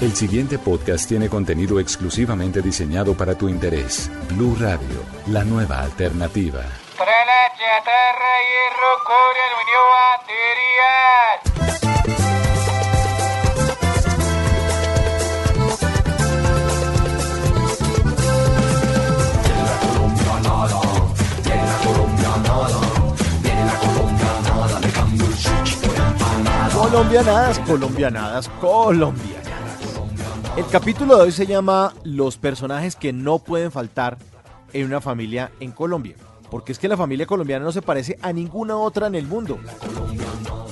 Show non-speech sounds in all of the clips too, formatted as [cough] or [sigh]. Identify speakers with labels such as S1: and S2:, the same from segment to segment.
S1: El siguiente podcast tiene contenido exclusivamente diseñado para tu interés. Blue Radio, la nueva alternativa.
S2: Tra la chatarra, hierro, cobre, aluminio, baterías.
S3: Colombianadas, colombianadas, colombianadas. El capítulo de hoy se llama Los personajes que no pueden faltar en una familia en Colombia. Porque es que la familia colombiana no se parece a ninguna otra en el mundo.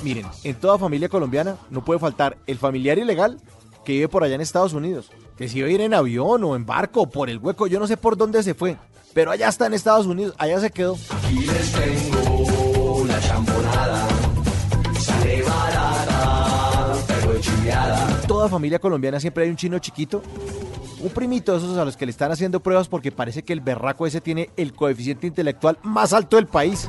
S3: Miren, en toda familia colombiana no puede faltar el familiar ilegal que vive por allá en Estados Unidos. Que si va a ir en avión o en barco o por el hueco, yo no sé por dónde se fue. Pero allá está en Estados Unidos, allá se quedó. En toda familia colombiana siempre hay un chino chiquito. Un primito de esos a los que le están haciendo pruebas porque parece que el berraco ese tiene el coeficiente intelectual más alto del país.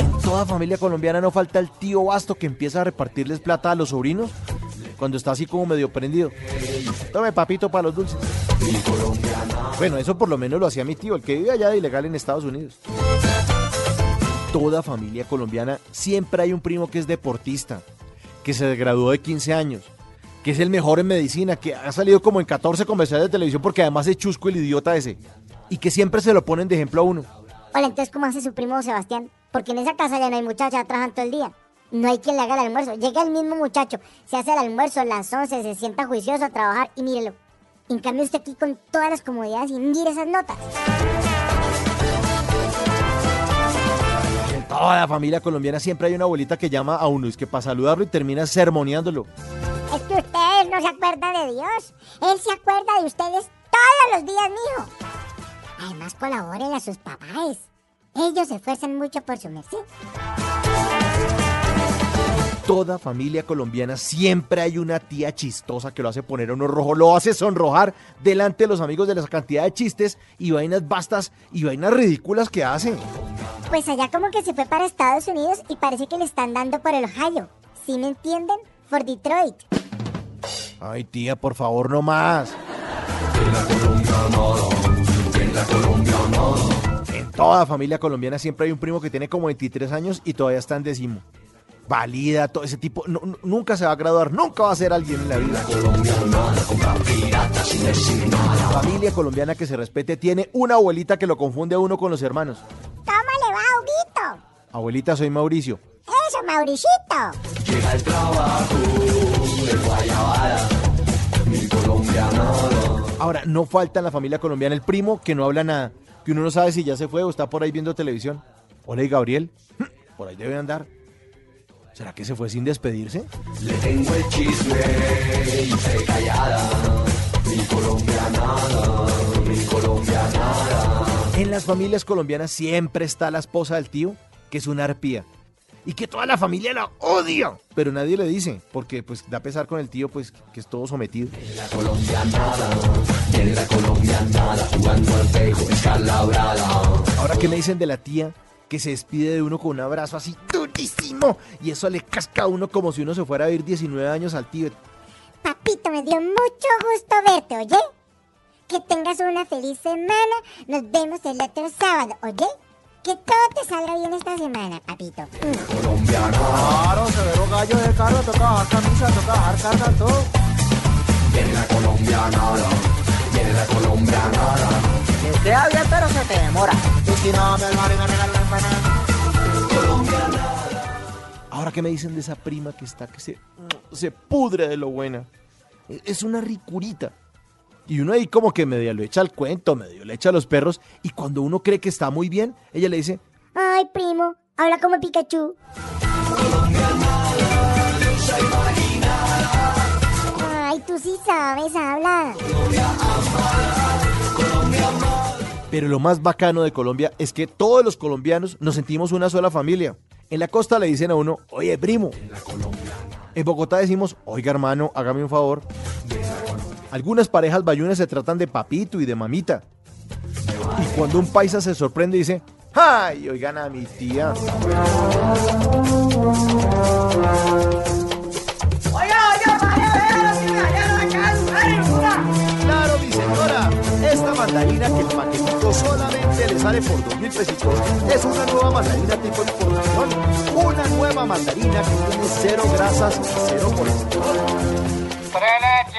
S3: En toda familia colombiana no falta el tío Basto que empieza a repartirles plata a los sobrinos cuando está así como medio prendido. Tome papito para los dulces. Bueno, eso por lo menos lo hacía mi tío, el que vive allá de ilegal en Estados Unidos toda familia colombiana siempre hay un primo que es deportista, que se graduó de 15 años, que es el mejor en medicina, que ha salido como en 14 comerciales de televisión porque además es chusco el idiota ese, y que siempre se lo ponen de ejemplo a uno.
S4: Hola, entonces, ¿cómo hace su primo Sebastián? Porque en esa casa ya no hay muchachas, trabajan todo el día. No hay quien le haga el almuerzo. Llega el mismo muchacho, se hace el almuerzo a las 11, se sienta juicioso a trabajar y mírelo. En cambio, usted aquí con todas las comodidades y mire esas notas.
S3: Toda la familia colombiana siempre hay una abuelita que llama a uno, es que para saludarlo y termina sermoneándolo.
S4: Es que ustedes no se acuerdan de Dios. Él se acuerda de ustedes todos los días, mijo. Además, colaboren a sus papás. Ellos se esfuerzan mucho por su merced.
S3: Toda familia colombiana siempre hay una tía chistosa que lo hace poner a uno rojo, lo hace sonrojar delante de los amigos de la cantidad de chistes y vainas bastas y vainas ridículas que hacen.
S4: Pues allá como que se fue para Estados Unidos y parece que le están dando por el Ohio. ¿Sí me entienden? Por Detroit.
S3: Ay tía, por favor, no más. En toda familia colombiana siempre hay un primo que tiene como 23 años y todavía está en décimo. Valida, todo ese tipo. no- nunca se va a graduar, nunca va a ser alguien en la vida. La familia colombiana que se respete tiene una abuelita que lo confunde a uno con los hermanos.
S4: ¿Cómo le?
S3: Abuelita, soy Mauricio.
S4: Eso, Mauricito.
S3: Ahora, no falta en la familia colombiana el primo que no habla nada, que uno no sabe si ya se fue o está por ahí viendo televisión. Hola, y Gabriel. [clears throat] Por ahí debe andar. ¿Será que se fue sin despedirse? En las familias colombianas siempre está la esposa del tío, que es una arpía. Y que toda la familia la odia. Pero nadie le dice, porque pues da pesar con el tío, pues que es todo sometido. Ahora, ¿qué me dicen de la tía que se despide de uno con un abrazo así durísimo? Y eso le casca a uno como si uno se fuera a vivir 19 años al tío.
S4: Papito, me dio mucho gusto verte, ¿oye? Que tengas una feliz semana. Nos vemos el otro sábado, ¿oye? Que todo te salga bien esta semana, papito. Mm.
S3: Claro, severo gallo de carro, toca bajar camisa, toca bajar carga, todo.
S5: Que sea bien, pero se te demora. Y si no, me va a regalar la empanada.
S3: Ahora, ¿qué me dicen de esa prima que está que se, se pudre de lo buena? Es una ricurita. Y uno ahí como que medio le echa el cuento, medio le echa a los perros. Y cuando uno cree que está muy bien, ella le dice,
S4: Ay, primo, habla como Pikachu. Ay, tú sí sabes, habla.
S3: Pero lo más bacano de Colombia es que todos los colombianos nos sentimos una sola familia. En la costa le dicen a uno, oye, primo. En Bogotá decimos, oiga, hermano, hágame un favor. Algunas parejas bayunas se tratan de papito y de mamita. Y cuando un paisa se sorprende dice, ¡ay! Oigan a mi tía. Claro, mi señora, esta mandarina que el paquetito solamente le sale por dos mil pesitos es una nueva mandarina tipo exportación. Una nueva mandarina que tiene cero grasas cero colesterol